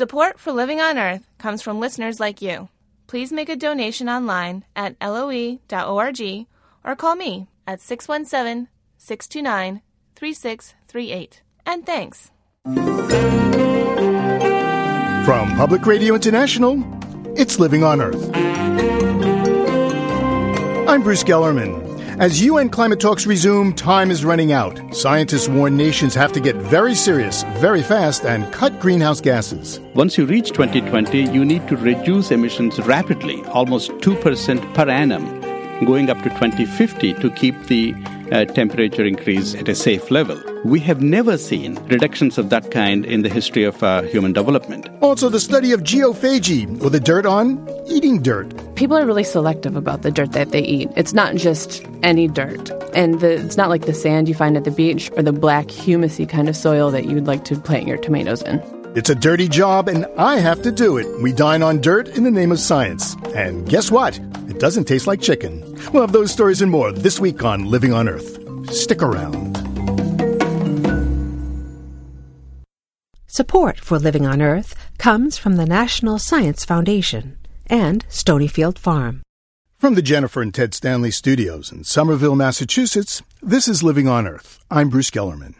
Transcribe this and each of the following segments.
Support for Living on Earth comes from listeners like you. Please make a donation online at loe.org or call me at 617 629 3638. And thanks. From Public Radio International, it's Living on Earth. I'm Bruce Gellerman. As UN climate talks resume, time is running out. Scientists warn nations have to get very serious, very fast, and cut greenhouse gases. Once you reach 2020, you need to reduce emissions rapidly, almost 2% per annum, going up to 2050 to keep the uh, temperature increase at a safe level. We have never seen reductions of that kind in the history of uh, human development. Also, the study of geophagy, or the dirt on eating dirt. People are really selective about the dirt that they eat. It's not just any dirt. And the, it's not like the sand you find at the beach or the black, humusy kind of soil that you'd like to plant your tomatoes in. It's a dirty job, and I have to do it. We dine on dirt in the name of science. And guess what? It doesn't taste like chicken. We'll have those stories and more this week on Living on Earth. Stick around. Support for Living on Earth comes from the National Science Foundation and Stonyfield Farm. From the Jennifer and Ted Stanley studios in Somerville, Massachusetts, this is Living on Earth. I'm Bruce Gellerman.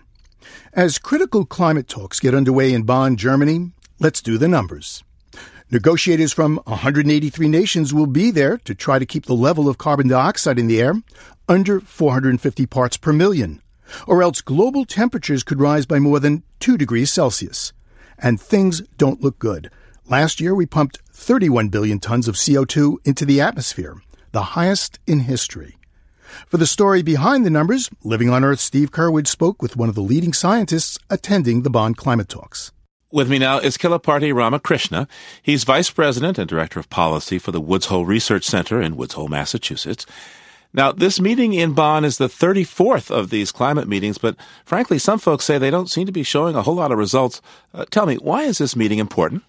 As critical climate talks get underway in Bonn, Germany, let's do the numbers. Negotiators from 183 nations will be there to try to keep the level of carbon dioxide in the air under 450 parts per million, or else global temperatures could rise by more than 2 degrees Celsius. And things don't look good. Last year, we pumped 31 billion tons of CO2 into the atmosphere, the highest in history. For the story behind the numbers, Living on Earth Steve Curwood spoke with one of the leading scientists attending the Bonn climate talks. With me now is Kilaparti Ramakrishna. He's Vice President and Director of Policy for the Woods Hole Research Center in Woods Hole, Massachusetts. Now, this meeting in Bonn is the 34th of these climate meetings, but frankly, some folks say they don't seem to be showing a whole lot of results. Uh, tell me, why is this meeting important?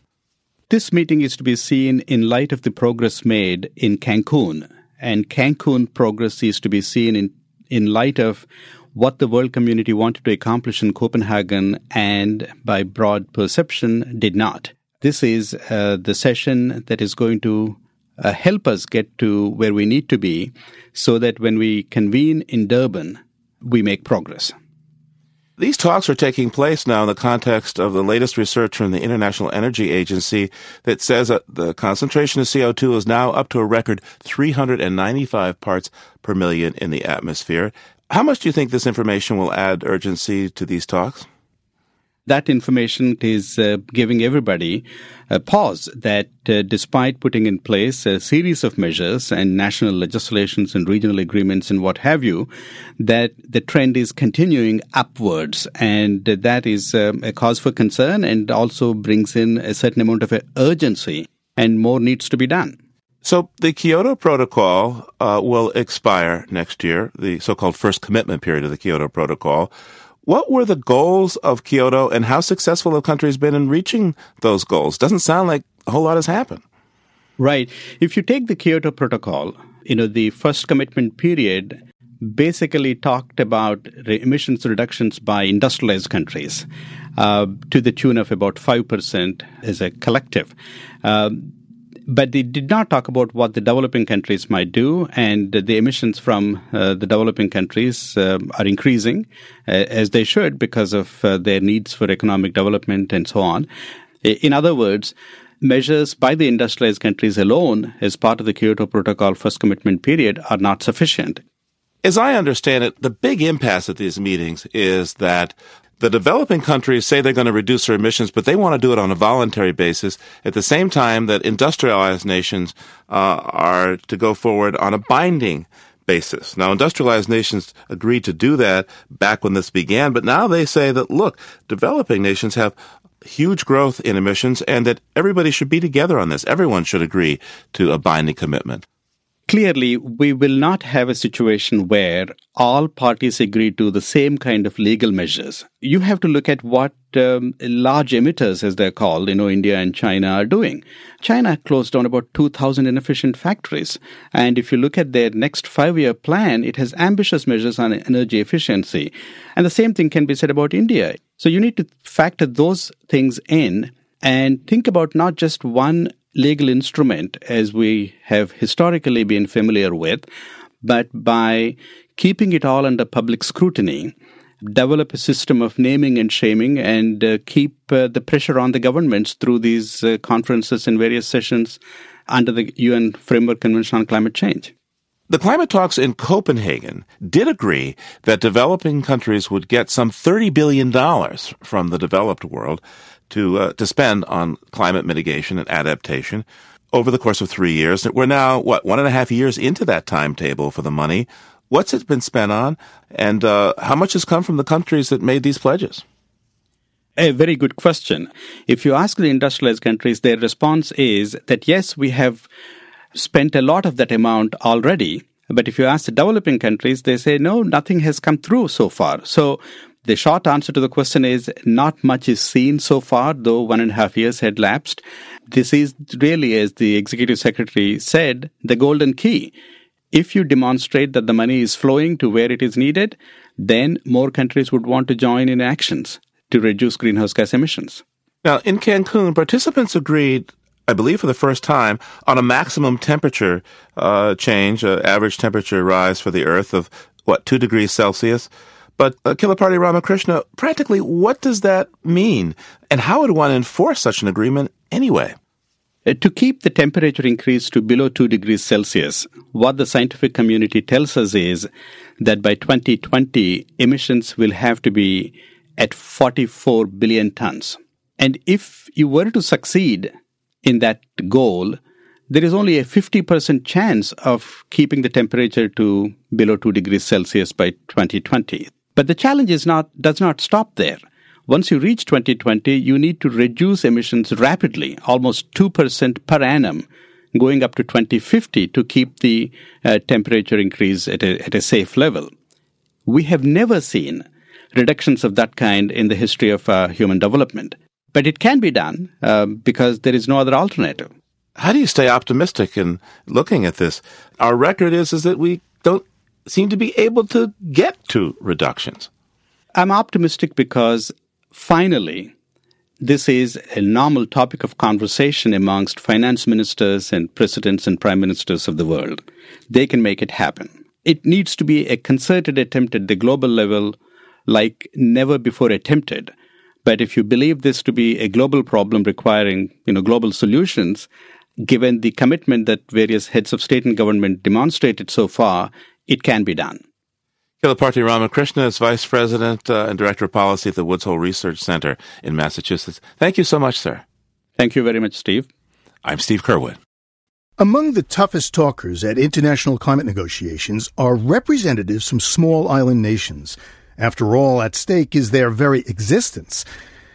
This meeting is to be seen in light of the progress made in Cancun. And Cancun progress is to be seen in, in light of what the world community wanted to accomplish in Copenhagen and by broad perception did not. This is uh, the session that is going to uh, help us get to where we need to be so that when we convene in Durban, we make progress. These talks are taking place now in the context of the latest research from the International Energy Agency that says that the concentration of CO2 is now up to a record 395 parts per million in the atmosphere. How much do you think this information will add urgency to these talks? That information is uh, giving everybody a pause that uh, despite putting in place a series of measures and national legislations and regional agreements and what have you, that the trend is continuing upwards. And that is uh, a cause for concern and also brings in a certain amount of urgency and more needs to be done. So the Kyoto Protocol uh, will expire next year, the so-called first commitment period of the Kyoto Protocol. What were the goals of Kyoto and how successful have countries been in reaching those goals? Doesn't sound like a whole lot has happened. Right. If you take the Kyoto Protocol, you know, the first commitment period basically talked about emissions reductions by industrialized countries uh, to the tune of about 5% as a collective. Uh, but they did not talk about what the developing countries might do, and the emissions from uh, the developing countries uh, are increasing, uh, as they should, because of uh, their needs for economic development and so on. In other words, measures by the industrialized countries alone, as part of the Kyoto Protocol first commitment period, are not sufficient. As I understand it, the big impasse at these meetings is that the developing countries say they're going to reduce their emissions, but they want to do it on a voluntary basis at the same time that industrialized nations uh, are to go forward on a binding basis. Now, industrialized nations agreed to do that back when this began, but now they say that, look, developing nations have huge growth in emissions and that everybody should be together on this. Everyone should agree to a binding commitment clearly we will not have a situation where all parties agree to the same kind of legal measures. You have to look at what um, large emitters, as they're called, you know, India and China are doing. China closed down about 2,000 inefficient factories. And if you look at their next five year plan, it has ambitious measures on energy efficiency. And the same thing can be said about India. So you need to factor those things in and think about not just one legal instrument as we have historically been familiar with, but by keeping it all under public scrutiny, develop a system of naming and shaming and uh, keep uh, the pressure on the governments through these uh, conferences and various sessions under the UN Framework Convention on Climate Change. The climate talks in Copenhagen did agree that developing countries would get some $30 billion from the developed world to, uh, to spend on climate mitigation and adaptation over the course of three years. We're now, what, one and a half years into that timetable for the money. What's it been spent on? And uh, how much has come from the countries that made these pledges? A very good question. If you ask the industrialized countries, their response is that yes, we have spent a lot of that amount already. But if you ask the developing countries, they say, no, nothing has come through so far. So the short answer to the question is not much is seen so far, though one and a half years had lapsed. This is really, as the executive secretary said, the golden key. If you demonstrate that the money is flowing to where it is needed, then more countries would want to join in actions to reduce greenhouse gas emissions. Now, in Cancun, participants agreed I believe for the first time, on a maximum temperature uh, change, uh, average temperature rise for the Earth of, what, 2 degrees Celsius. But uh, Kilaparti Ramakrishna, practically, what does that mean? And how would one enforce such an agreement anyway? Uh, to keep the temperature increase to below 2 degrees Celsius, what the scientific community tells us is that by 2020, emissions will have to be at 44 billion tons. And if you were to succeed in that goal, there is only a 50% chance of keeping the temperature to below 2 degrees Celsius by 2020. But the challenge is not, does not stop there. Once you reach 2020, you need to reduce emissions rapidly, almost 2% per annum, going up to 2050 to keep the uh, temperature increase at a, at a safe level. We have never seen reductions of that kind in the history of uh, human development. But it can be done uh, because there is no other alternative. How do you stay optimistic in looking at this? Our record is is that we don't seem to be able to get to reductions. I'm optimistic because finally this is a normal topic of conversation amongst finance ministers and presidents and prime ministers of the world. They can make it happen. It needs to be a concerted attempt at the global level like never before attempted. But if you believe this to be a global problem requiring, you know, global solutions, given the commitment that various heads of state and government demonstrated so far, it can be done. Kilaparti Ramakrishna is Vice President uh, and Director of Policy at the Woods Hole Research Center in Massachusetts. Thank you so much, sir. Thank you very much, Steve. I'm Steve Curwood. Among the toughest talkers at international climate negotiations are representatives from small island nations. After all, at stake is their very existence.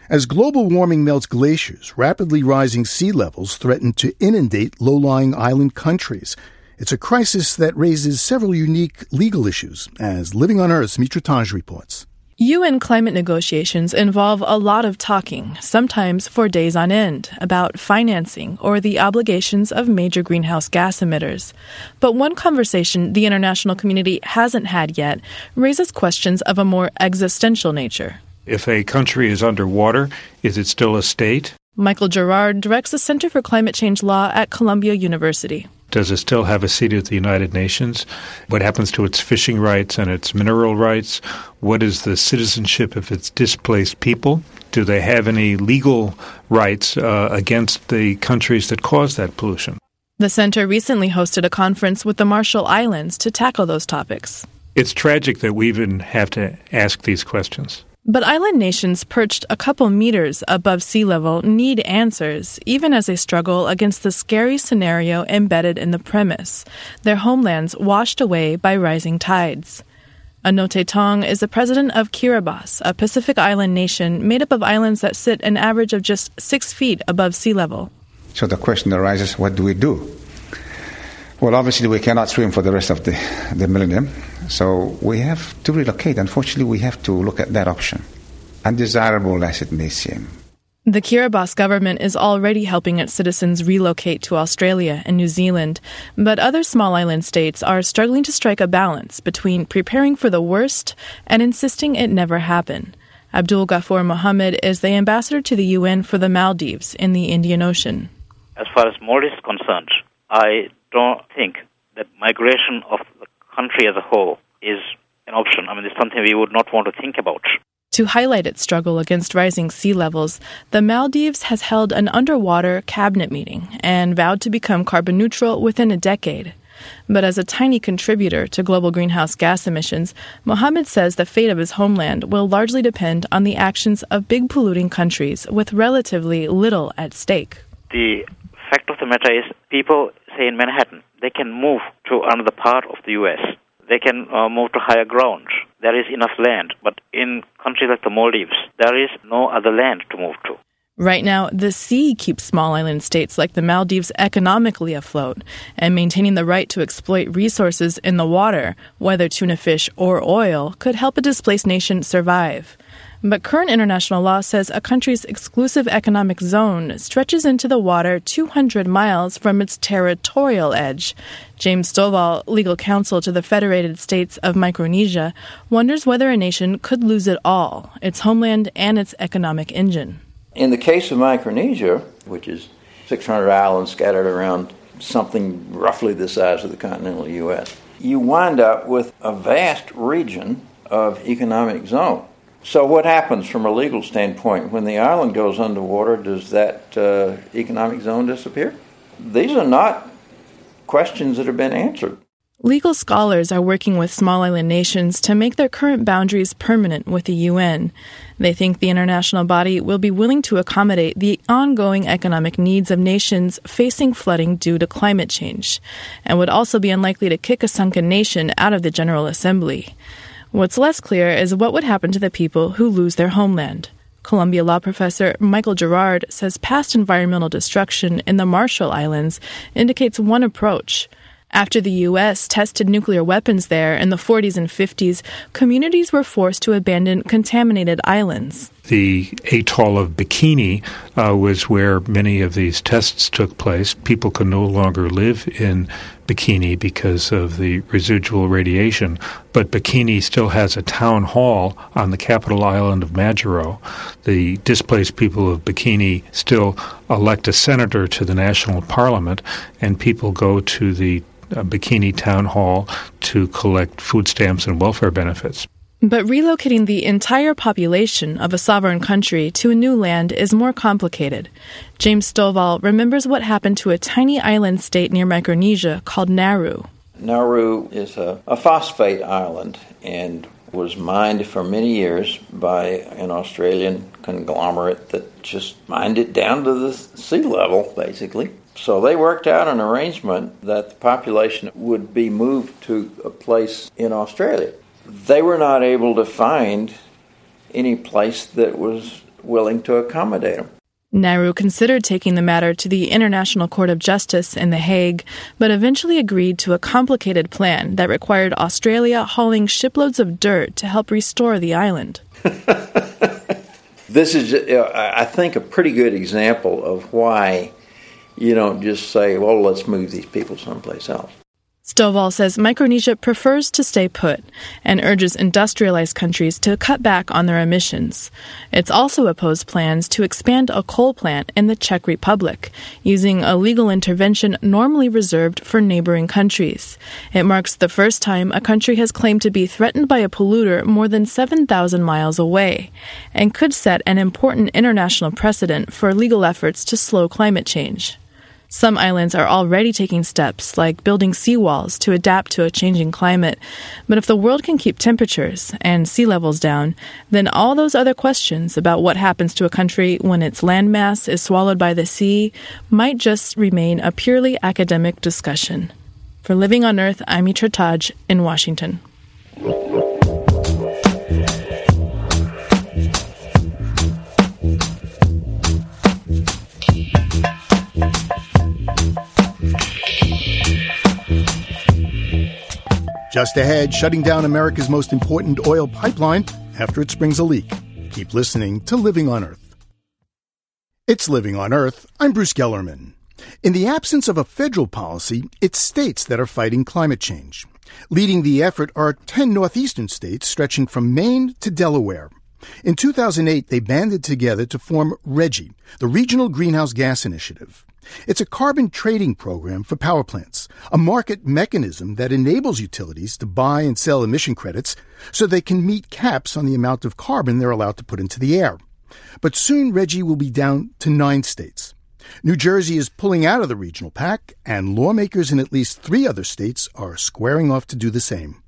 As global warming melts glaciers, rapidly rising sea levels threaten to inundate low lying island countries. It's a crisis that raises several unique legal issues, as Living on Earth's Mitra Taj reports. UN climate negotiations involve a lot of talking, sometimes for days on end, about financing or the obligations of major greenhouse gas emitters. But one conversation the international community hasn't had yet raises questions of a more existential nature. If a country is underwater, is it still a state? Michael Gerrard directs the Center for Climate Change Law at Columbia University. Does it still have a seat at the United Nations? What happens to its fishing rights and its mineral rights? What is the citizenship of its displaced people? Do they have any legal rights uh, against the countries that cause that pollution? The center recently hosted a conference with the Marshall Islands to tackle those topics. It's tragic that we even have to ask these questions. But island nations perched a couple meters above sea level need answers, even as they struggle against the scary scenario embedded in the premise their homelands washed away by rising tides. Anote Tong is the president of Kiribati, a Pacific island nation made up of islands that sit an average of just six feet above sea level. So the question arises what do we do? Well, obviously, we cannot swim for the rest of the, the millennium. So we have to relocate. Unfortunately, we have to look at that option, undesirable as it may seem. The Kiribati government is already helping its citizens relocate to Australia and New Zealand, but other small island states are struggling to strike a balance between preparing for the worst and insisting it never happen. Abdul Ghafoor Mohammed is the ambassador to the UN for the Maldives in the Indian Ocean. As far as Maldives is concerned, I don't think that migration of the country as a whole is an option. I mean, it's something we would not want to think about. To highlight its struggle against rising sea levels, the Maldives has held an underwater cabinet meeting and vowed to become carbon neutral within a decade. But as a tiny contributor to global greenhouse gas emissions, Mohammed says the fate of his homeland will largely depend on the actions of big polluting countries with relatively little at stake. The fact of the matter is, people, say in Manhattan, they can move to another part of the U.S. They can uh, move to higher ground. There is enough land. But in countries like the Maldives, there is no other land to move to. Right now, the sea keeps small island states like the Maldives economically afloat, and maintaining the right to exploit resources in the water, whether tuna fish or oil, could help a displaced nation survive. But current international law says a country's exclusive economic zone stretches into the water 200 miles from its territorial edge. James Stovall, legal counsel to the Federated States of Micronesia, wonders whether a nation could lose it all its homeland and its economic engine. In the case of Micronesia, which is 600 islands scattered around something roughly the size of the continental U.S., you wind up with a vast region of economic zone. So, what happens from a legal standpoint when the island goes underwater? Does that uh, economic zone disappear? These are not questions that have been answered. Legal scholars are working with small island nations to make their current boundaries permanent with the UN. They think the international body will be willing to accommodate the ongoing economic needs of nations facing flooding due to climate change, and would also be unlikely to kick a sunken nation out of the General Assembly. What's less clear is what would happen to the people who lose their homeland. Columbia law professor Michael Gerrard says past environmental destruction in the Marshall Islands indicates one approach. After the U.S. tested nuclear weapons there in the 40s and 50s, communities were forced to abandon contaminated islands. The atoll of Bikini uh, was where many of these tests took place. People could no longer live in Bikini because of the residual radiation, but Bikini still has a town hall on the capital island of Majuro. The displaced people of Bikini still elect a senator to the national parliament, and people go to the uh, Bikini Town Hall to collect food stamps and welfare benefits. But relocating the entire population of a sovereign country to a new land is more complicated. James Stovall remembers what happened to a tiny island state near Micronesia called Nauru. Nauru is a, a phosphate island and was mined for many years by an Australian conglomerate that just mined it down to the sea level, basically. So they worked out an arrangement that the population would be moved to a place in Australia they were not able to find any place that was willing to accommodate them. Nauru considered taking the matter to the International Court of Justice in The Hague, but eventually agreed to a complicated plan that required Australia hauling shiploads of dirt to help restore the island. this is, uh, I think, a pretty good example of why you don't just say, well, let's move these people someplace else. Stovall says Micronesia prefers to stay put and urges industrialized countries to cut back on their emissions. It's also opposed plans to expand a coal plant in the Czech Republic, using a legal intervention normally reserved for neighboring countries. It marks the first time a country has claimed to be threatened by a polluter more than 7,000 miles away, and could set an important international precedent for legal efforts to slow climate change. Some islands are already taking steps, like building seawalls to adapt to a changing climate. But if the world can keep temperatures and sea levels down, then all those other questions about what happens to a country when its landmass is swallowed by the sea might just remain a purely academic discussion. For Living on Earth, I'm Mitra Taj in Washington. Just ahead, shutting down America's most important oil pipeline after it springs a leak. Keep listening to Living on Earth. It's Living on Earth. I'm Bruce Gellerman. In the absence of a federal policy, it's states that are fighting climate change. Leading the effort are 10 northeastern states stretching from Maine to Delaware. In 2008, they banded together to form RGGI, the Regional Greenhouse Gas Initiative. It's a carbon trading program for power plants, a market mechanism that enables utilities to buy and sell emission credits so they can meet caps on the amount of carbon they're allowed to put into the air. But soon RGGI will be down to nine states. New Jersey is pulling out of the regional pact, and lawmakers in at least three other states are squaring off to do the same.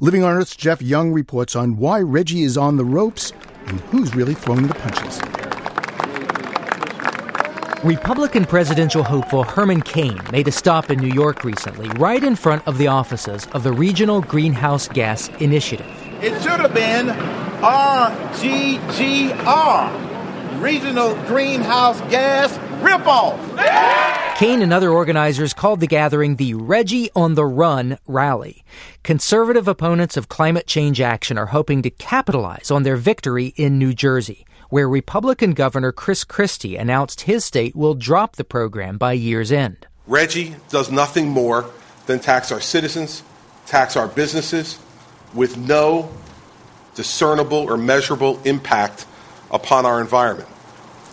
Living on Earth's Jeff Young reports on why RGGI is on the ropes and who's really throwing the punches. Republican presidential hopeful Herman Cain made a stop in New York recently, right in front of the offices of the Regional Greenhouse Gas Initiative. It should have been RGGR, Regional Greenhouse Gas Ripoff. Cain and other organizers called the gathering the Reggie on the Run rally. Conservative opponents of climate change action are hoping to capitalize on their victory in New Jersey, where Republican Governor Chris Christie announced his state will drop the program by year's end. Reggie does nothing more than tax our citizens, tax our businesses, with no discernible or measurable impact upon our environment.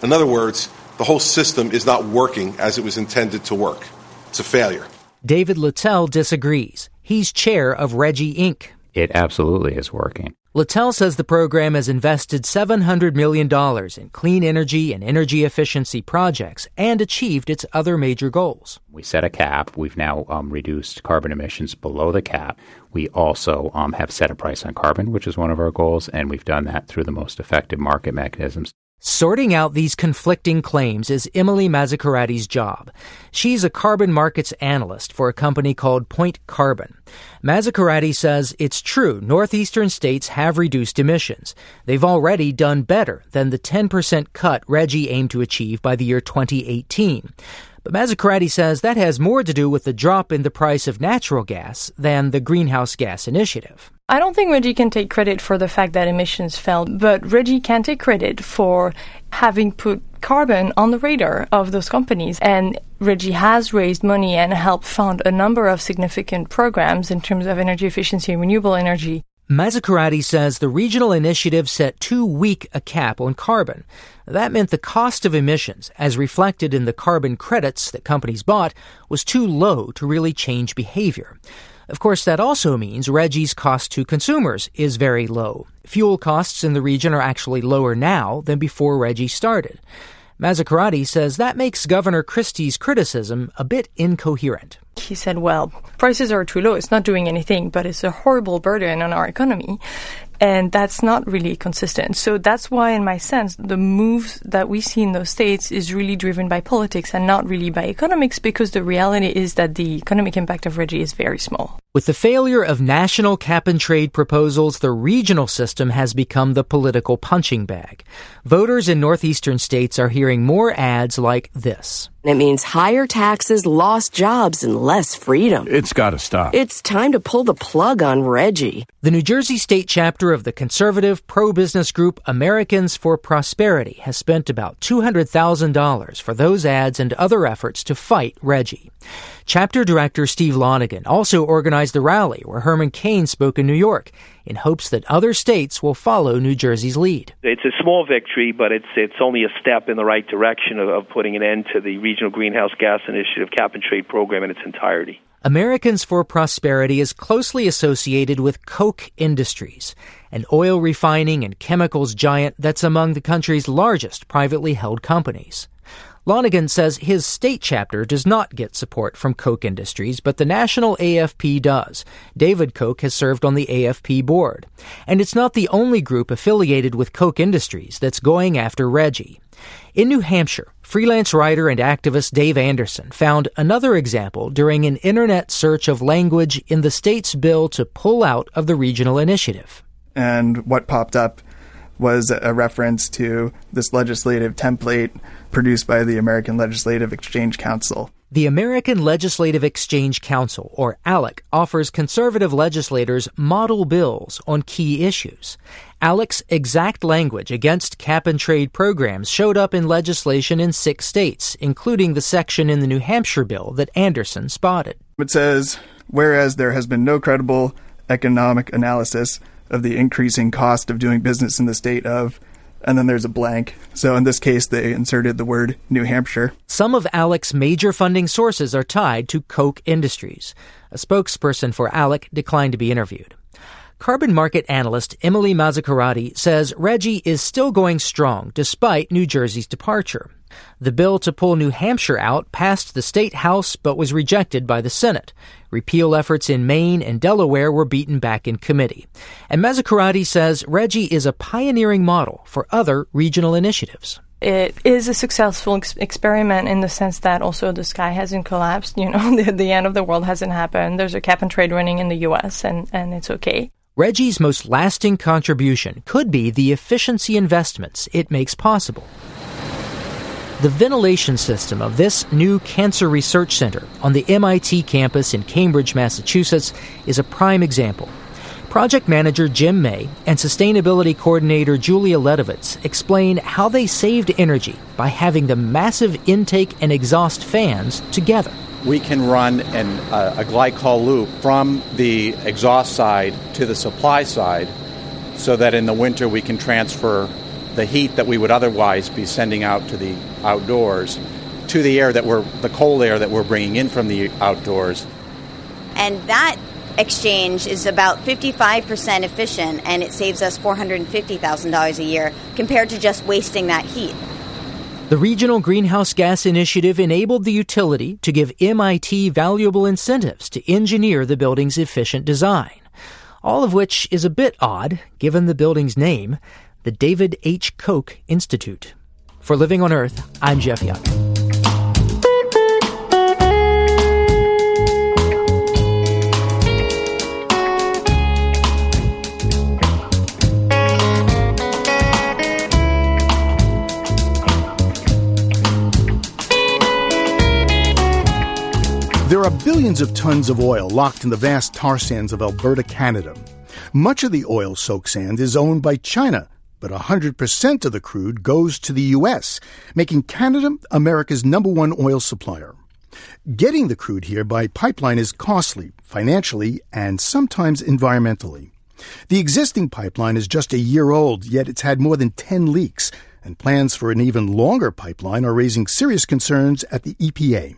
In other words, the whole system is not working as it was intended to work. It's a failure. David Littell disagrees. He's chair of Reggie Inc. It absolutely is working. Littell says the program has invested $700 million in clean energy and energy efficiency projects and achieved its other major goals. We set a cap. We've now um, reduced carbon emissions below the cap. We also um, have set a price on carbon, which is one of our goals, and we've done that through the most effective market mechanisms. Sorting out these conflicting claims is Emily Mazzacurati's job. She's a carbon markets analyst for a company called Point Carbon. Mazzacurati says it's true northeastern states have reduced emissions. They've already done better than the 10% cut Reggie aimed to achieve by the year 2018. But Mazzacurati says that has more to do with the drop in the price of natural gas than the greenhouse gas initiative. I don't think RGGI can take credit for the fact that emissions fell, but RGGI can take credit for having put carbon on the radar of those companies. And RGGI has raised money and helped fund a number of significant programs in terms of energy efficiency and renewable energy. Mazzacurati says the regional initiative set too weak a cap on carbon. That meant the cost of emissions, as reflected in the carbon credits that companies bought, was too low to really change behavior. Of course, that also means Reggie's cost to consumers is very low. Fuel costs in the region are actually lower now than before Reggie started. Mazzacurati says that makes Governor Christie's criticism a bit incoherent. He said, well, prices are too low. It's not doing anything, but it's a horrible burden on our economy. And that's not really consistent. So that's why, in my sense, the moves that we see in those states is really driven by politics and not really by economics because the reality is that the economic impact of RGGI is very small. With the failure of national cap and trade proposals, the regional system has become the political punching bag. Voters in northeastern states are hearing more ads like this. It means higher taxes, lost jobs, and less freedom. It's got to stop. It's time to pull the plug on Reggie. The New Jersey state chapter of the conservative pro business group Americans for Prosperity has spent about $200,000 for those ads and other efforts to fight RGGI. Chapter director Steve Lonegan also organized the rally where Herman Cain spoke in New York in hopes that other states will follow New Jersey's lead. It's a small victory, but it's it's only a step in the right direction of, of putting an end to the Regional Greenhouse Gas Initiative cap and trade program in its entirety. Americans for Prosperity is closely associated with Koch Industries, an oil refining and chemicals giant that's among the country's largest privately held companies. Lonegan says his state chapter does not get support from Koch Industries, but the national AFP does. David Koch has served on the AFP board. And it's not the only group affiliated with Koch Industries that's going after Reggie. In New Hampshire, freelance writer and activist Dave Anderson found another example during an internet search of language in the state's bill to pull out of the regional initiative. And what popped up was a reference to this legislative template produced by the American Legislative Exchange Council. The American Legislative Exchange Council, or ALEC, offers conservative legislators model bills on key issues. ALEC's exact language against cap and trade programs showed up in legislation in six states, including the section in the New Hampshire bill that Anderson spotted. It says, whereas there has been no credible economic analysis of the increasing cost of doing business in the state of and then there's a blank. So in this case, they inserted the word New Hampshire. Some of ALEC's major funding sources are tied to Koch Industries. A spokesperson for ALEC declined to be interviewed. Carbon market analyst Emily Mazzacurati says Reggie is still going strong despite New Jersey's departure. The bill to pull New Hampshire out passed the state house but was rejected by the Senate. Repeal efforts in Maine and Delaware were beaten back in committee. And Mazzacurati says Reggie is a pioneering model for other regional initiatives it is a successful ex- experiment in the sense that also the sky hasn't collapsed. You know, the, the, end of the world hasn't happened. There's a cap and trade running in the U.S. and and it's okay. Reggie's most lasting contribution could be the efficiency investments it makes possible. The ventilation system of this new cancer research center on the MIT campus in Cambridge, Massachusetts, is a prime example. Project manager Jim May and sustainability coordinator Julia Ledovitz explain how they saved energy by having the massive intake and exhaust fans together. We can run an, uh, a glycol loop from the exhaust side to the supply side so that in the winter we can transfer the heat that we would otherwise be sending out to the outdoors to the air that we're the cold air that we're bringing in from the outdoors. And that exchange is about 55% efficient and it saves us $450,000 a year compared to just wasting that heat. The Regional Greenhouse Gas Initiative enabled the utility to give MIT valuable incentives to engineer the building's efficient design, all of which is a bit odd given the building's name the David H. Koch Institute. For Living on Earth, I'm Jeff Young. There are billions of tons of oil locked in the vast tar sands of Alberta, Canada. Much of the oil soaked sand is owned by China, but 100% of the crude goes to the U.S., making Canada America's number one oil supplier. Getting the crude here by pipeline is costly, financially, and sometimes environmentally. The existing pipeline is just a year old, yet it's had more than 10 leaks, and plans for an even longer pipeline are raising serious concerns at the EPA.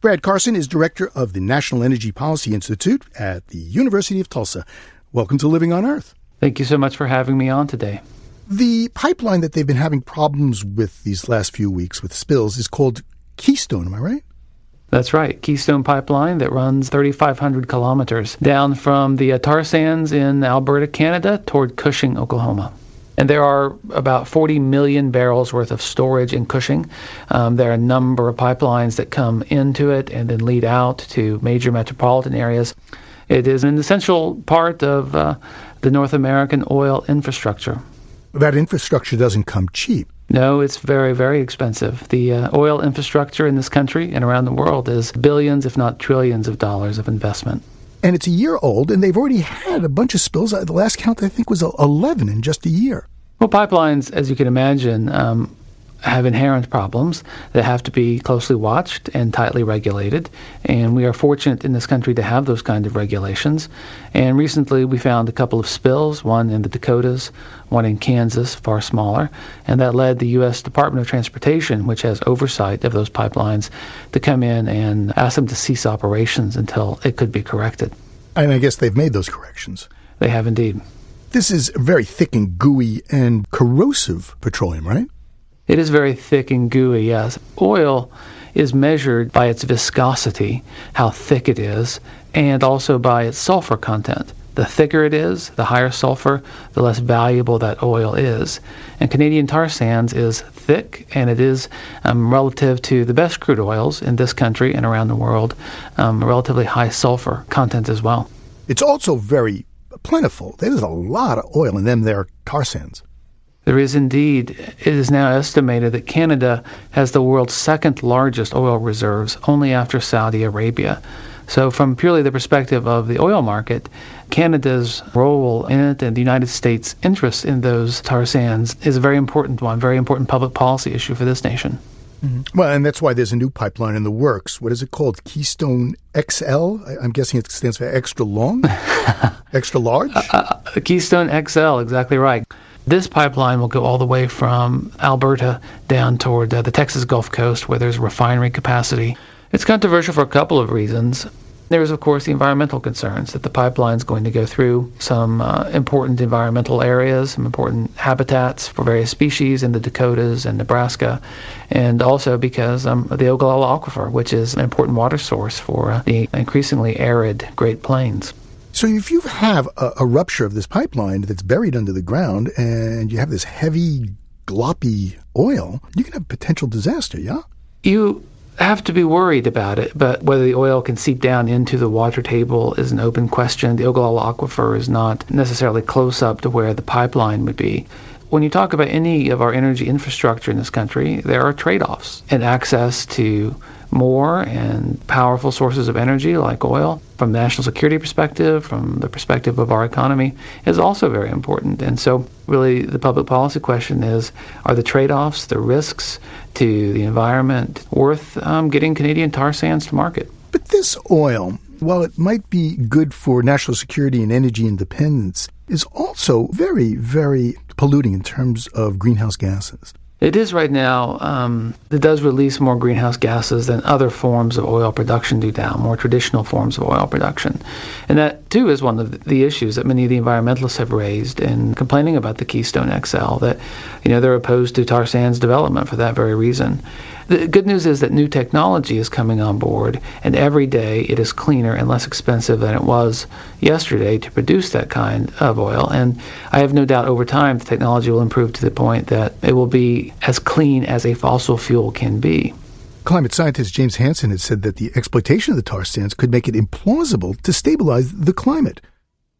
Brad Carson is director of the National Energy Policy Institute at the University of Tulsa. Welcome to Living on Earth. Thank you so much for having me on today. The pipeline that they've been having problems with these last few weeks with spills is called Keystone, am I right? That's right, Keystone Pipeline that runs 3,500 kilometers down from the tar sands in Alberta, Canada, toward Cushing, Oklahoma. And there are about 40 million barrels worth of storage in Cushing. Um, there are a number of pipelines that come into it and then lead out to major metropolitan areas. It is an essential part of uh, the North American oil infrastructure that infrastructure doesn't come cheap. No, it's very, very expensive. The uh, oil infrastructure in this country and around the world is billions, if not trillions, of dollars of investment. And it's a year old, and they've already had a bunch of spills. Uh, the last count, I think, was 11 in just a year. Well, pipelines, as you can imagine, um, have inherent problems that have to be closely watched and tightly regulated. And we are fortunate in this country to have those kind of regulations. And recently we found a couple of spills, one in the Dakotas, one in Kansas, far smaller. And that led the U.S. Department of Transportation, which has oversight of those pipelines, to come in and ask them to cease operations until it could be corrected. And I guess they've made those corrections. They have indeed. This is very thick and gooey and corrosive petroleum, right? It is very thick and gooey, yes. Oil is measured by its viscosity, how thick it is, and also by its sulfur content. The thicker it is, the higher sulfur, the less valuable that oil is. And Canadian tar sands is thick, and it is um, relative to the best crude oils in this country and around the world, um, relatively high sulfur content as well. It's also very plentiful. There's a lot of oil in them there tar sands. There is indeed, it is now estimated that Canada has the world's second largest oil reserves, only after Saudi Arabia. So, from purely the perspective of the oil market, Canada's role in it and the United States' interest in those tar sands is a very important one, very important public policy issue for this nation. Mm-hmm. Well, and that's why there's a new pipeline in the works. What is it called? Keystone XL? I, am guessing it stands for extra long, extra large. Uh, uh, Keystone XL, exactly right. This pipeline will go all the way from Alberta down toward uh, the Texas Gulf Coast, where there's refinery capacity. It's controversial for a couple of reasons. There's, of course, the environmental concerns that the pipeline is going to go through some uh, important environmental areas, some important habitats for various species in the Dakotas and Nebraska, and also because um, of the Ogallala Aquifer, which is an important water source for uh, the increasingly arid Great Plains. So if you have a, a rupture of this pipeline that's buried under the ground and you have this heavy, gloppy oil, you can have potential disaster, yeah? You have to be worried about it, but whether the oil can seep down into the water table is an open question. The Ogallala Aquifer is not necessarily close up to where the pipeline would be. When you talk about any of our energy infrastructure in this country, there are trade offs and access to more and powerful sources of energy like oil from the national security perspective, from the perspective of our economy, is also very important. And so, really, the public policy question is are the trade offs, the risks to the environment worth um, getting Canadian tar sands to market? But this oil, while it might be good for national security and energy independence, is also very, very polluting in terms of greenhouse gases. It is right now. Um, it does release more greenhouse gases than other forms of oil production do now, more traditional forms of oil production. And that, too, is one of the issues that many of the environmentalists have raised in complaining about the Keystone XL, that, you know, they're opposed to tar sands development for that very reason. The good news is that new technology is coming on board, and every day it is cleaner and less expensive than it was yesterday to produce that kind of oil. And I have no doubt over time the technology will improve to the point that it will be as clean as a fossil fuel can be. Climate scientist James Hansen has said that the exploitation of the tar sands could make it implausible to stabilize the climate.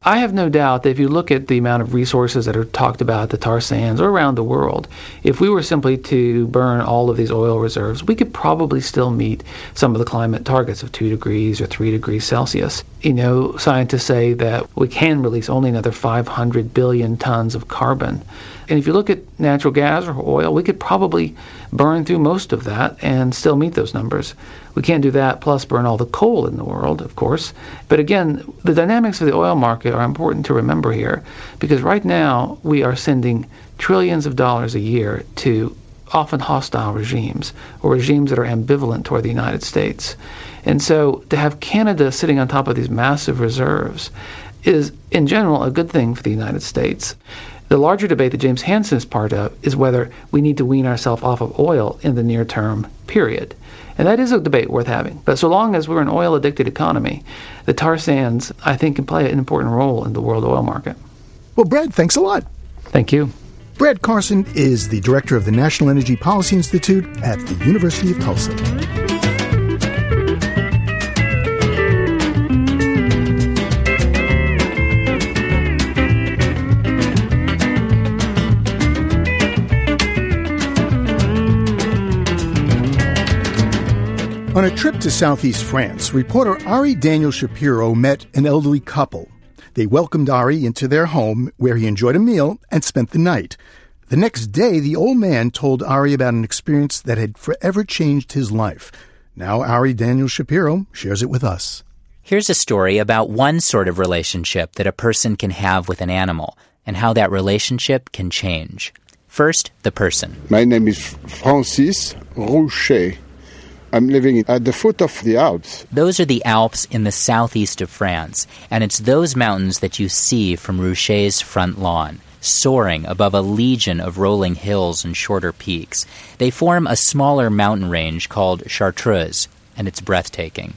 I have no doubt that if you look at the amount of resources that are talked about at the tar sands or around the world, if we were simply to burn all of these oil reserves, we could probably still meet some of the climate targets of 2 degrees or 3 degrees Celsius. You know, scientists say that we can release only another 500 billion tons of carbon. And if you look at natural gas or oil, we could probably burn through most of that and still meet those numbers. We can't do that plus burn all the coal in the world, of course. But again, the dynamics of the oil market are important to remember here because right now we are sending trillions of dollars a year to often hostile regimes or regimes that are ambivalent toward the United States. And so to have Canada sitting on top of these massive reserves is, in general, a good thing for the United States. The larger debate that James Hansen is part of is whether we need to wean ourselves off of oil in the near term period. And that is a debate worth having. But so long as we're an oil addicted economy, the tar sands, I think, can play an important role in the world oil market. Well, Brad, thanks a lot. Thank you. Brad Carson is the director of the National Energy Policy Institute at the University of Tulsa. On a trip to southeast France, reporter Ari Daniel Shapiro met an elderly couple. They welcomed Ari into their home, where he enjoyed a meal and spent the night. The next day, the old man told Ari about an experience that had forever changed his life. Now, Ari Daniel Shapiro shares it with us. Here's a story about one sort of relationship that a person can have with an animal and how that relationship can change. First, the person. My name is Francis Rouchet. I'm living at the foot of the Alps. Those are the Alps in the southeast of France, and it's those mountains that you see from Rouchet's front lawn. Soaring above a legion of rolling hills and shorter peaks, they form a smaller mountain range called Chartreuse, and it's breathtaking.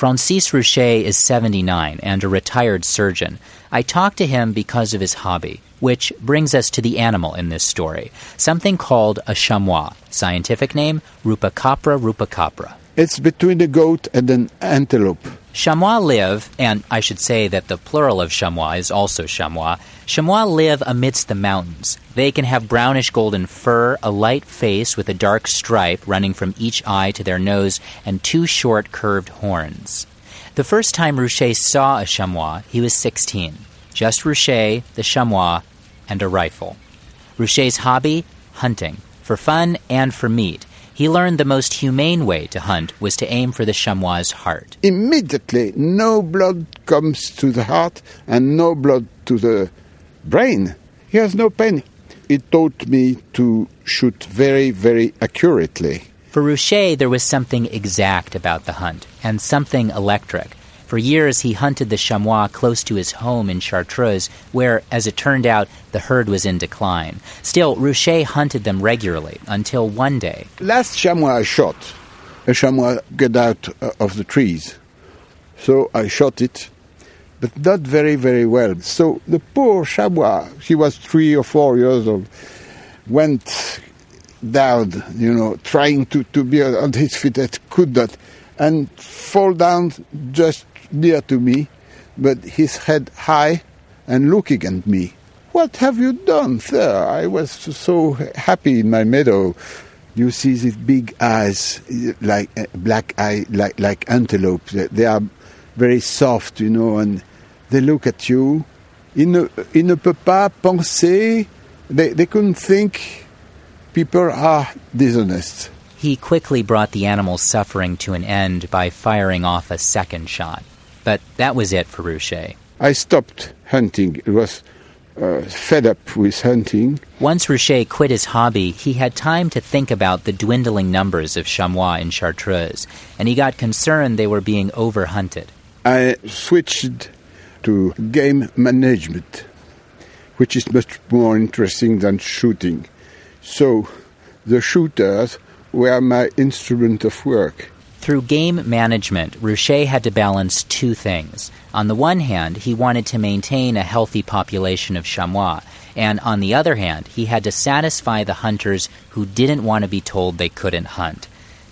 Francis Rouchet is 79 and a retired surgeon. I talked to him because of his hobby, which brings us to the animal in this story, something called a chamois, scientific name Rupicapra rupicapra. It's between a goat and an antelope. Chamois live, and I should say that the plural of chamois is also chamois. Chamois live amidst the mountains. They can have brownish golden fur, a light face with a dark stripe running from each eye to their nose, and two short curved horns. The first time Rouchet saw a chamois, he was 16. Just Rouchet, the chamois, and a rifle. Rouchet's hobby? Hunting. For fun and for meat. He learned the most humane way to hunt was to aim for the chamois' heart. Immediately, no blood comes to the heart and no blood to the brain. He has no pain. It taught me to shoot very, very accurately. For Rouchet, there was something exact about the hunt and something electric. For years, he hunted the chamois close to his home in Chartreuse, where, as it turned out, the herd was in decline. Still, Rouchet hunted them regularly until one day. Last chamois I shot, a chamois got out uh, of the trees. So I shot it, but not very, very well. So the poor chamois, he was three or four years old, went down, you know, trying to, to be on his feet, that could not, and fall down just near to me, but his head high and looking at me. What have you done, sir? I was so happy in my meadow. You see these big eyes, like uh, black eye, like like antelope. They are very soft, you know, and they look at you. Il ne, il peut pas penser. They, they couldn't think people are dishonest. He quickly brought the animal's suffering to an end by firing off a second shot. But that was it for Rouchet. I stopped hunting. It was uh, fed up with hunting. Once Rouchet quit his hobby, he had time to think about the dwindling numbers of chamois in Chartreuse, and he got concerned they were being overhunted. I switched to game management, which is much more interesting than shooting. So the shooters were my instrument of work. Through game management, Rouchet had to balance two things. On the one hand, he wanted to maintain a healthy population of chamois, and on the other hand, he had to satisfy the hunters who didn't want to be told they couldn't hunt.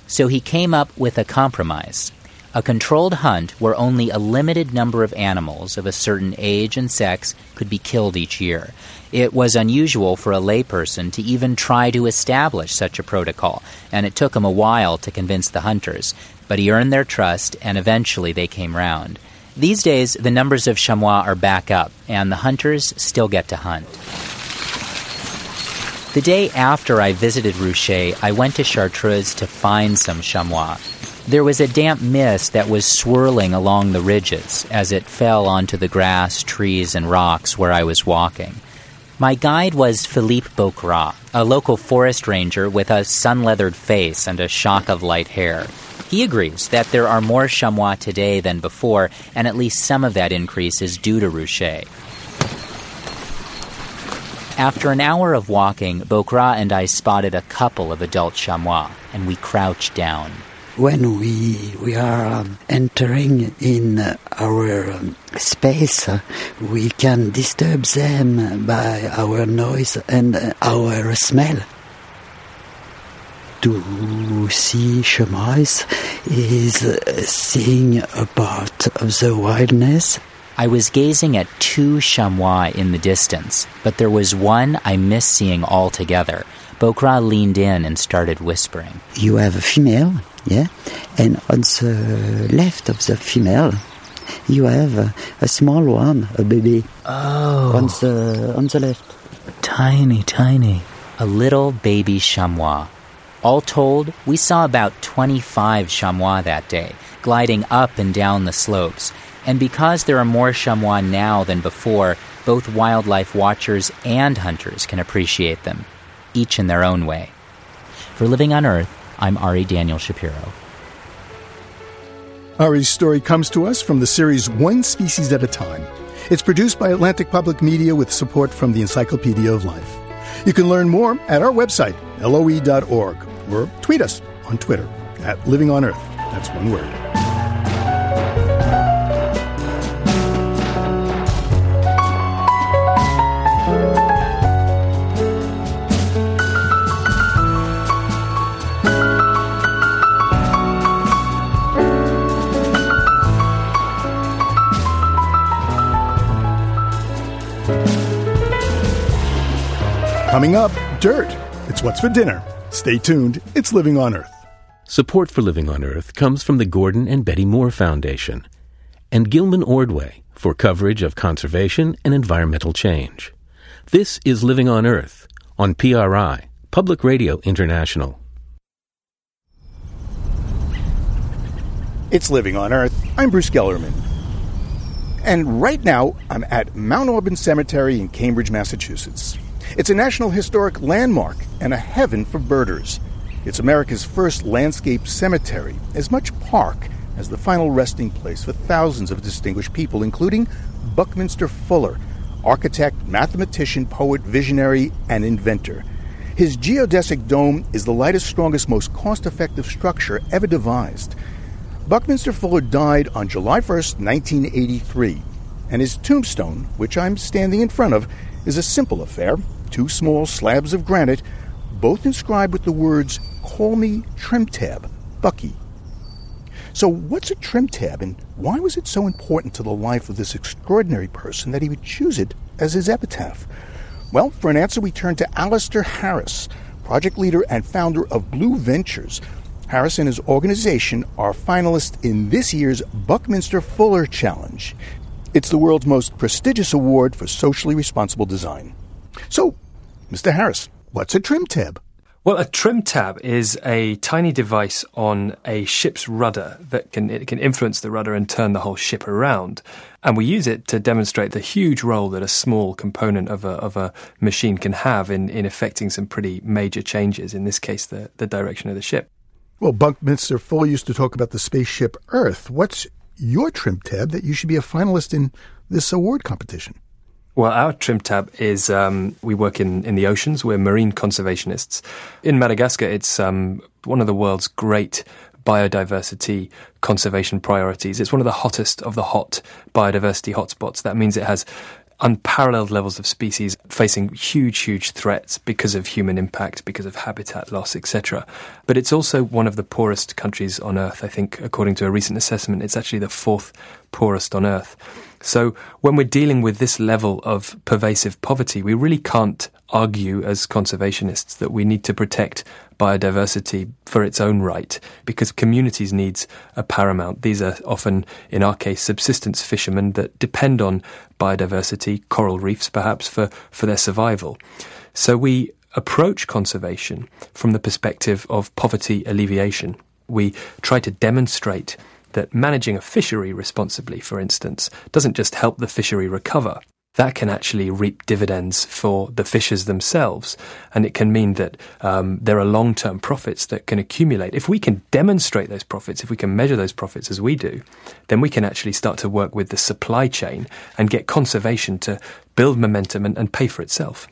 So he came up with a compromise a controlled hunt where only a limited number of animals of a certain age and sex could be killed each year. It was unusual for a layperson to even try to establish such a protocol, and it took him a while to convince the hunters, but he earned their trust and eventually they came round. These days, the numbers of chamois are back up, and the hunters still get to hunt. The day after I visited Rouchet, I went to Chartreuse to find some chamois. There was a damp mist that was swirling along the ridges as it fell onto the grass, trees, and rocks where I was walking. My guide was Philippe Bocra, a local forest ranger with a sun leathered face and a shock of light hair. He agrees that there are more chamois today than before, and at least some of that increase is due to Rouchet. After an hour of walking, Bocra and I spotted a couple of adult chamois, and we crouched down when we we are um, entering in uh, our um, space, uh, we can disturb them by our noise and uh, our smell. To see chamois is seeing a part of the wildness. I was gazing at two chamois in the distance, but there was one I missed seeing altogether. Bokra leaned in and started whispering. You have a female yeah? And on the left of the female you have a, a small one a baby. Oh. On the on the left. Tiny tiny. A little baby chamois. All told we saw about 25 chamois that day gliding up and down the slopes. And because there are more chamois now than before both wildlife watchers and hunters can appreciate them each in their own way. For living on earth I'm Ari Daniel Shapiro. Ari's story comes to us from the series One Species at a Time. It's produced by Atlantic Public Media with support from the Encyclopedia of Life. You can learn more at our website, loe.org, or tweet us on Twitter at Living on Earth. That's one word. Coming up, dirt. It's what's for dinner. Stay tuned. It's Living on Earth. Support for Living on Earth comes from the Gordon and Betty Moore Foundation and Gilman Ordway for coverage of conservation and environmental change. This is Living on Earth on PRI, Public Radio International. It's Living on Earth. I'm Bruce Gellerman. And right now, I'm at Mount Auburn Cemetery in Cambridge, Massachusetts. It's a National Historic Landmark and a heaven for birders. It's America's first landscape cemetery, as much park as the final resting place for thousands of distinguished people, including Buckminster Fuller, architect, mathematician, poet, visionary, and inventor. His geodesic dome is the lightest, strongest, most cost effective structure ever devised. Buckminster Fuller died on July 1st, 1983, and his tombstone, which I'm standing in front of, is a simple affair two small slabs of granite, both inscribed with the words, Call me Trimtab, Bucky. So, what's a trim tab, and why was it so important to the life of this extraordinary person that he would choose it as his epitaph? Well, for an answer, we turn to Alasdair Harris, project leader and founder of Blue Ventures, Harris and his organization are finalists in this year's Buckminster Fuller Challenge. It's the world's most prestigious award for socially responsible design. So, Mr. Harris, what's a trim tab? Well, a trim tab is a tiny device on a ship's rudder that can it can influence the rudder and turn the whole ship around. And we use it to demonstrate the huge role that a small component of a, of a machine can have in, in effecting some pretty major changes, in this case, the, the direction of the ship. Well, Buckminster Fuller used to talk about the spaceship Earth. What's your trim tab that you should be a finalist in this award competition? Well, our trim tab is um, we work in, in the oceans. We're marine conservationists. In Madagascar, it's um, one of the world's great biodiversity conservation priorities. It's one of the hottest of the hot biodiversity hotspots. That means it has unparalleled levels of species facing huge, huge threats because of human impact, because of habitat loss, etc. But it's also one of the poorest countries on Earth. I think, according to a recent assessment, it's actually the fourth poorest on Earth. So when we're dealing with this level of pervasive poverty, we really can't argue as conservationists that we need to protect biodiversity for its own right because communities' needs are paramount. These are often, in our case, subsistence fishermen that depend on biodiversity, coral reefs perhaps, for, for their survival. So we approach conservation from the perspective of poverty alleviation. We try to demonstrate that managing a fishery responsibly, for instance, doesn't just help the fishery recover. That can actually reap dividends for the fishers themselves. And it can mean that um, there are long term profits that can accumulate. If we can demonstrate those profits, if we can measure those profits as we do, then we can actually start to work with the supply chain and get conservation to build momentum and, and pay for itself.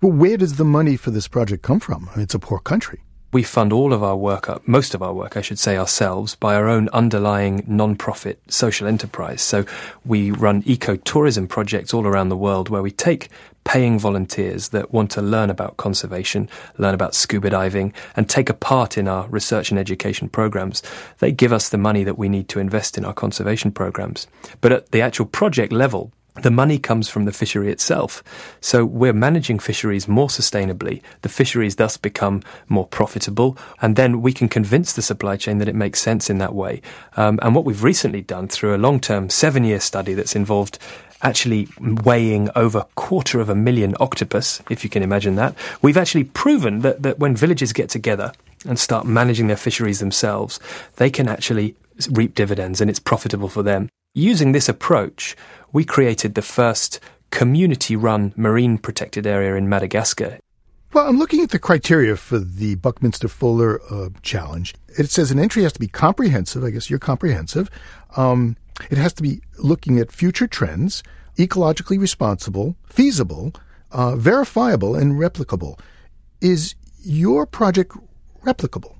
Well, where does the money for this project come from? It's a poor country we fund all of our work, uh, most of our work, I should say, ourselves by our own underlying non-profit social enterprise. So we run eco-tourism projects all around the world where we take paying volunteers that want to learn about conservation, learn about scuba diving, and take a part in our research and education programs. They give us the money that we need to invest in our conservation programs. But at the actual project level, the money comes from the fishery itself. So we're managing fisheries more sustainably. The fisheries thus become more profitable, and then we can convince the supply chain that it makes sense in that way. Um, and what we've recently done through a long term seven year study that's involved actually weighing over a quarter of a million octopus, if you can imagine that, we've actually proven that, that when villages get together and start managing their fisheries themselves, they can actually reap dividends and it's profitable for them. Using this approach, we created the first community run marine protected area in Madagascar. Well, I'm looking at the criteria for the Buckminster Fuller uh, Challenge. It says an entry has to be comprehensive. I guess you're comprehensive. Um, it has to be looking at future trends, ecologically responsible, feasible, uh, verifiable, and replicable. Is your project replicable?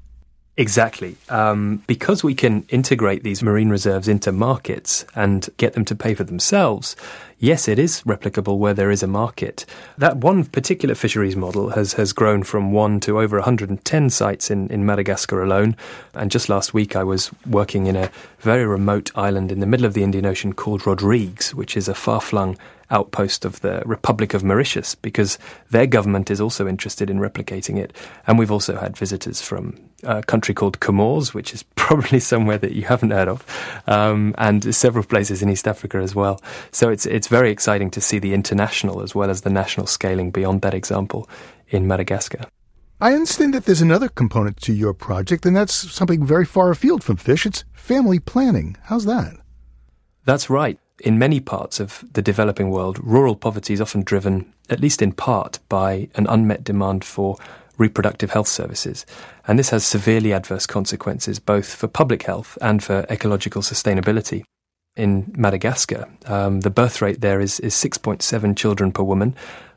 Exactly. Um, because we can integrate these marine reserves into markets and get them to pay for themselves, yes, it is replicable where there is a market. That one particular fisheries model has, has grown from one to over 110 sites in, in Madagascar alone. And just last week, I was working in a very remote island in the middle of the Indian Ocean called Rodrigues, which is a far flung outpost of the Republic of Mauritius because their government is also interested in replicating it. And we've also had visitors from a country called Comores, which is probably somewhere that you haven't heard of, um, and several places in East Africa as well. So it's it's very exciting to see the international as well as the national scaling beyond that example in Madagascar. I understand that there's another component to your project, and that's something very far afield from fish. It's family planning. How's that? That's right. In many parts of the developing world, rural poverty is often driven, at least in part, by an unmet demand for reproductive health services. And this has severely adverse consequences both for public health and for ecological sustainability. In Madagascar, um, the birth rate there is, is 6.7 children per woman,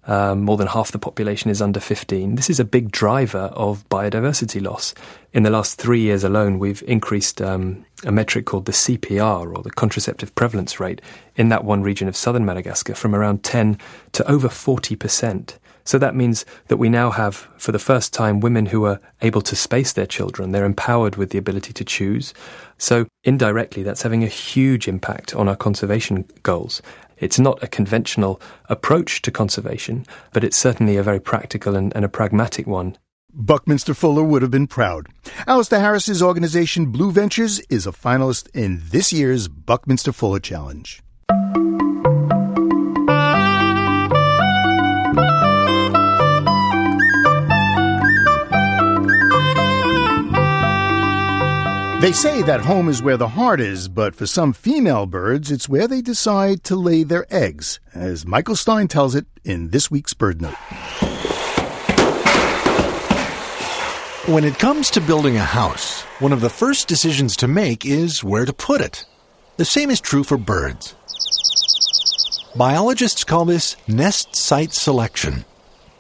um, more than half the population is under 15. This is a big driver of biodiversity loss. In the last three years alone, we've increased um, a metric called the CPR, or the contraceptive prevalence rate, in that one region of southern Madagascar from around 10 to over 40%. So that means that we now have, for the first time, women who are able to space their children. They're empowered with the ability to choose. So indirectly, that's having a huge impact on our conservation goals. It's not a conventional approach to conservation, but it's certainly a very practical and, and a pragmatic one. Buckminster Fuller would have been proud. Alasdair Harris's organization Blue Ventures is a finalist in this year's Buckminster Fuller Challenge. They say that home is where the heart is, but for some female birds, it's where they decide to lay their eggs, as Michael Stein tells it in this week's BirdNote. When it comes to building a house, one of the first decisions to make is where to put it. The same is true for birds. Biologists call this nest site selection.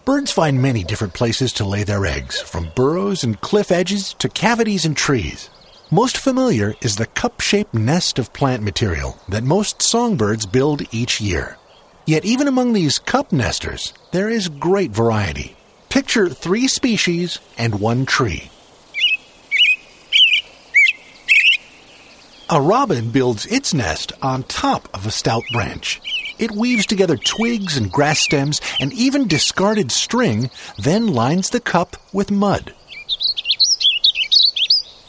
Birds find many different places to lay their eggs, from burrows and cliff edges to cavities and trees. Most familiar is the cup shaped nest of plant material that most songbirds build each year. Yet, even among these cup nesters, there is great variety. Picture three species and one tree. A robin builds its nest on top of a stout branch. It weaves together twigs and grass stems and even discarded string, then lines the cup with mud.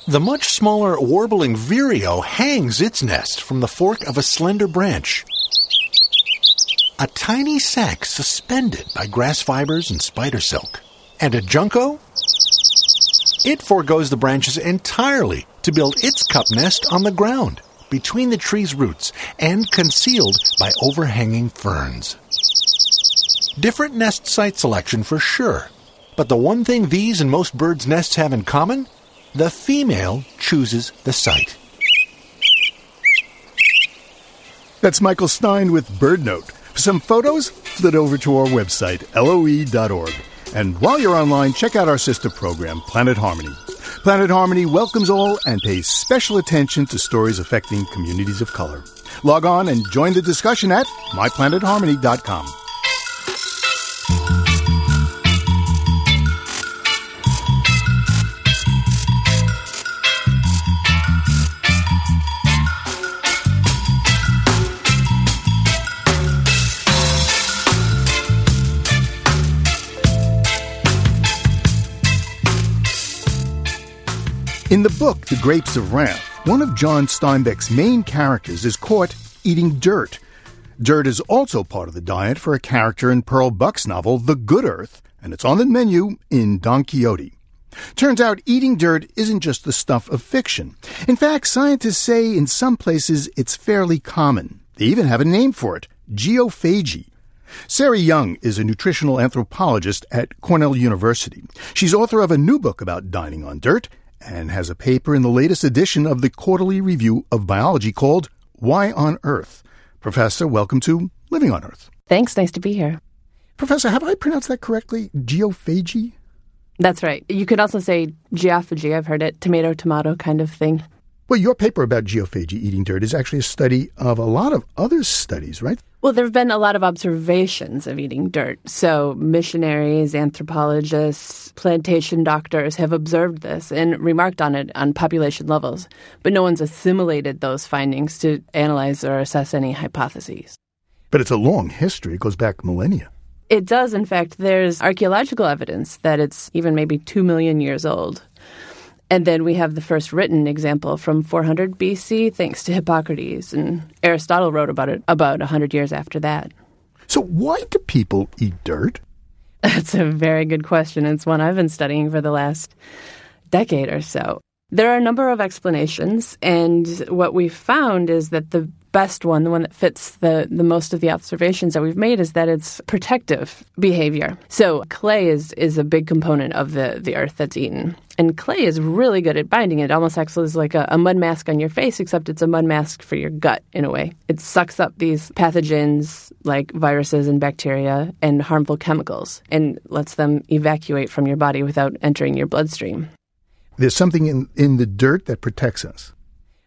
The much smaller warbling vireo hangs its nest from the fork of a slender branch. A tiny sac suspended by grass fibers and spider silk. And a junco? It foregoes the branches entirely to build its cup nest on the ground, between the tree's roots, and concealed by overhanging ferns. Different nest site selection for sure, but the one thing these and most birds' nests have in common the female chooses the site. That's Michael Stein with BirdNote. For some photos, flit over to our website, loe.org. And while you're online, check out our sister program, Planet Harmony. Planet Harmony welcomes all and pays special attention to stories affecting communities of color. Log on and join the discussion at myplanetharmony.com. In the book, The Grapes of Wrath, one of John Steinbeck's main characters is caught eating dirt. Dirt is also part of the diet for a character in Pearl Buck's novel, The Good Earth, and it's on the menu in Don Quixote. Turns out eating dirt isn't just the stuff of fiction. In fact, scientists say in some places it's fairly common. They even have a name for it geophagy. Sera Young is a nutritional anthropologist at Cornell University. She's author of a new book about dining on dirt and has a paper in the latest edition of the Quarterly Review of Biology called Why on Earth? Professor, welcome to Living on Earth. Thanks, nice to be here. Professor, have I pronounced that correctly? Geophagy? That's right. You could also say geophagy. I've heard it. Tomato, tomato kind of thing. Well, your paper about geophagy, eating dirt, is actually a study of a lot of other studies, right? Well, there have been a lot of observations of eating dirt. So, missionaries, anthropologists, plantation doctors have observed this and remarked on it on population levels. But no one's assimilated those findings to analyze or assess any hypotheses. But it's a long history, it goes back millennia. It does, in fact. There's archaeological evidence that it's even maybe 2 million years old. And then we have the first written example from 400 BC, thanks to Hippocrates. And Aristotle wrote about it about 100 years after that. So, why do people eat dirt? That's a very good question. It's one I've been studying for the last decade or so. There are a number of explanations, and what we've found is that the best one, the one that fits the, the most of the observations that we've made, is that it's protective behavior. So clay is is a big component of the, the earth that's eaten. And clay is really good at binding. It almost acts as like a, a mud mask on your face, except it's a mud mask for your gut in a way. It sucks up these pathogens like viruses and bacteria and harmful chemicals and lets them evacuate from your body without entering your bloodstream. There's something in, in the dirt that protects us.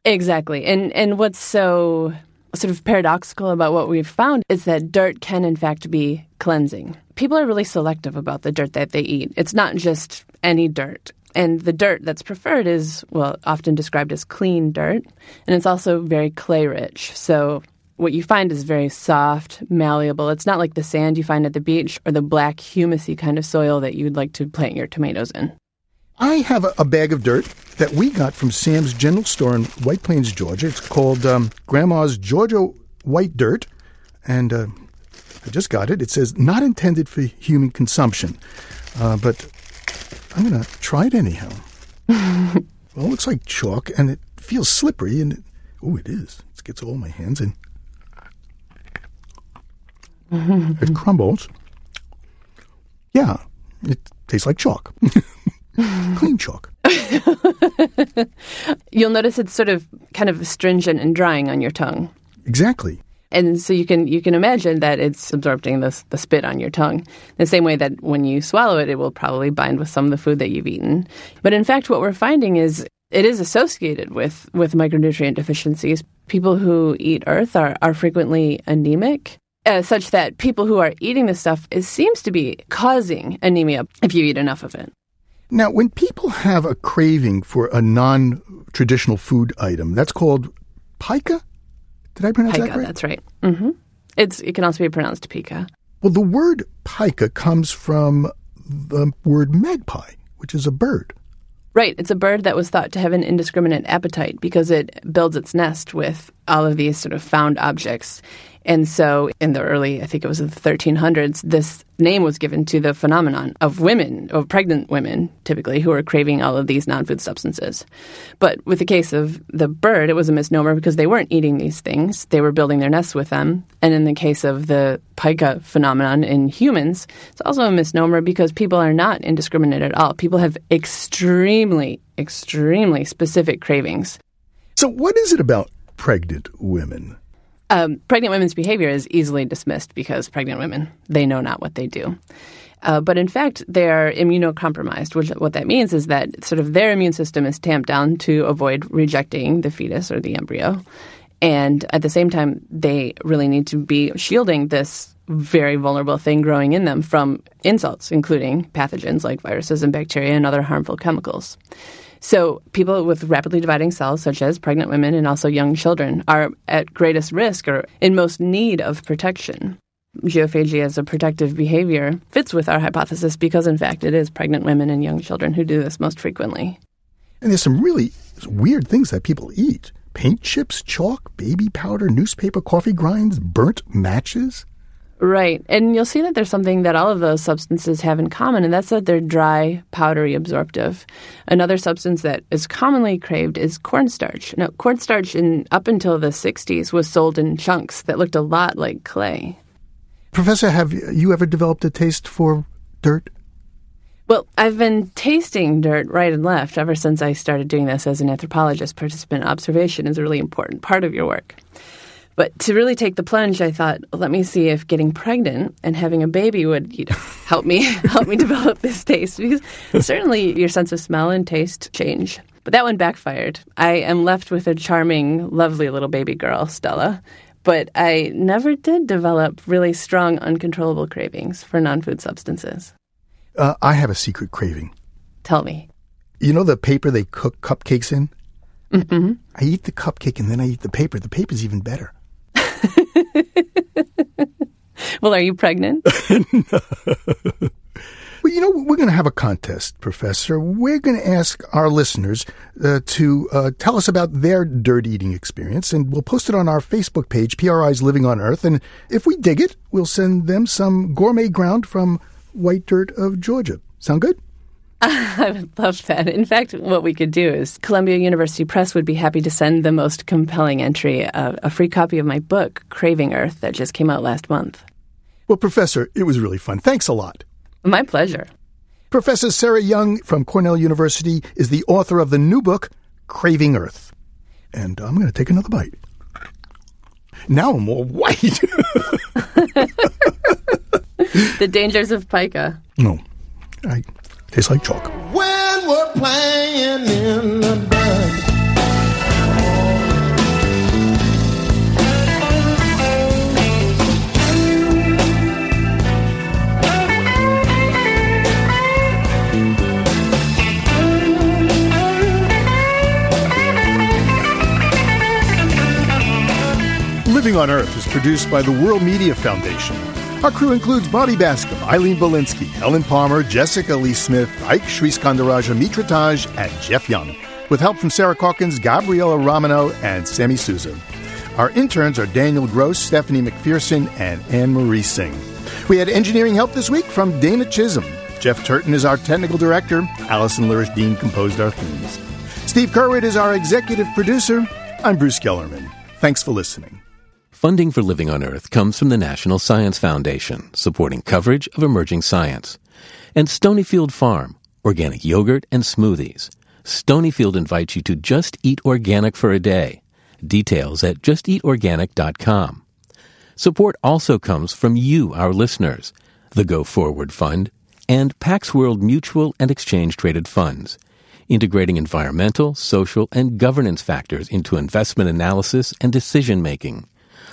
Exactly. And and what's so sort of paradoxical about what we've found is that dirt can in fact be cleansing. People are really selective about the dirt that they eat. It's not just any dirt. And the dirt that's preferred is, well, often described as clean dirt. And it's also very clay rich. So what you find is very soft, malleable. It's not like the sand you find at the beach or the black, humusy kind of soil that you'd like to plant your tomatoes in. I have a, a, bag of dirt that we got from Sam's General Store in White Plains, Georgia. It's called um, Grandma's Georgia White Dirt, and uh, I just got it. It says not intended for human consumption, uh, but I'm going to try it anyhow. well, it looks like chalk, and it feels slippery, and oh, it is. It gets all my hands, and it crumbles. Yeah, it tastes like chalk. clean chalk. You'll notice it's sort of kind of astringent and drying on your tongue. Exactly. And so you can you can imagine that it's absorbing the, the spit on your tongue. The same way that when you swallow it, it will probably bind with some of the food that you've eaten. But in fact, what we're finding is it is associated with, with micronutrient deficiencies. People who eat earth are, are frequently anemic. Uh, such that people who are eating this stuff it seems to be causing anemia if you eat enough of it. Now, when people have a craving for a non traditional food item, that's called pica? Did I pronounce pica, that right? That's right. Mm-hmm. It's, it can also be pronounced pica. Well, the word pica comes from the word magpie, which is a bird. Right. It's a bird that was thought to have an indiscriminate appetite because it builds its nest with all of these sort of found objects. And so in the early, I think it was the 1300s, this name was given to the phenomenon of women, of pregnant women, typically, who are craving all of these non food substances. But with the case of the bird, it was a misnomer because they weren't eating these things, they were building their nests with them. And in the case of the pica phenomenon in humans, it's also a misnomer because people are not indiscriminate at all. People have extremely, extremely specific cravings. So, what is it about pregnant women? Um, pregnant women's behavior is easily dismissed because pregnant women, they know not what they do. Uh, but in fact, they're immunocompromised, which what that means is that sort of their immune system is tamped down to avoid rejecting the fetus or the embryo. And at the same time, they really need to be shielding this very vulnerable thing growing in them from insults, including pathogens like viruses and bacteria and other harmful chemicals. So, people with rapidly dividing cells, such as pregnant women and also young children, are at greatest risk or in most need of protection. Geophagy as a protective behavior fits with our hypothesis because, in fact, it is pregnant women and young children who do this most frequently. And there's some really weird things that people eat paint chips, chalk, baby powder, newspaper, coffee grinds, burnt matches. Right. And you'll see that there's something that all of those substances have in common, and that's that they're dry, powdery absorptive. Another substance that is commonly craved is cornstarch. Now, cornstarch in up until the 60s was sold in chunks that looked a lot like clay. Professor, have you ever developed a taste for dirt? Well, I've been tasting dirt right and left ever since I started doing this as an anthropologist. Participant observation is a really important part of your work. But to really take the plunge, I thought, let me see if getting pregnant and having a baby would you know, help me help me develop this taste because certainly your sense of smell and taste change. But that one backfired. I am left with a charming, lovely little baby girl, Stella. But I never did develop really strong, uncontrollable cravings for non food substances. Uh, I have a secret craving. Tell me. You know the paper they cook cupcakes in? Mm-hmm. I eat the cupcake and then I eat the paper. The paper's even better. well, are you pregnant? Well, you know, we're going to have a contest, Professor. We're going to ask our listeners uh, to uh, tell us about their dirt eating experience, and we'll post it on our Facebook page, PRI's Living on Earth. And if we dig it, we'll send them some gourmet ground from white dirt of Georgia. Sound good? I would love that. In fact, what we could do is Columbia University Press would be happy to send the most compelling entry, uh, a free copy of my book, Craving Earth, that just came out last month. Well, Professor, it was really fun. Thanks a lot. My pleasure. Professor Sera Young from Cornell University is the author of the new book, Craving Earth. And I'm going to take another bite. Now I'm all white. the dangers of pica. No, I taste like chalk. When we're playing in the dark. Living on Earth is produced by the World Media Foundation. Our crew includes Bobby Bascomb, Eileen Bolinsky, Helen Palmer, Jessica Lee Smith, Ike Sriskandarajah Mitrataj, and Jeff Young, with help from Sarah Calkins, Gabriella Romano, and Sammy Souza. Our interns are Daniel Gross, Stephanie McPherson, and Anne Marie Singh. We had engineering help this week from Dana Chisholm. Jeff Turton is our technical director. Allison Lirish Dean composed our themes. Steve Curwood is our executive producer. I'm Bruce Gellerman. Thanks for listening. Funding for Living on Earth comes from the National Science Foundation, supporting coverage of emerging science. And Stonyfield Farm, organic yogurt and smoothies. Stonyfield invites you to just eat organic for a day. Details at justeatorganic.com. Support also comes from you, our listeners, the Go Forward Fund, and Pax World Mutual and Exchange Traded Funds, integrating environmental, social, and governance factors into investment analysis and decision making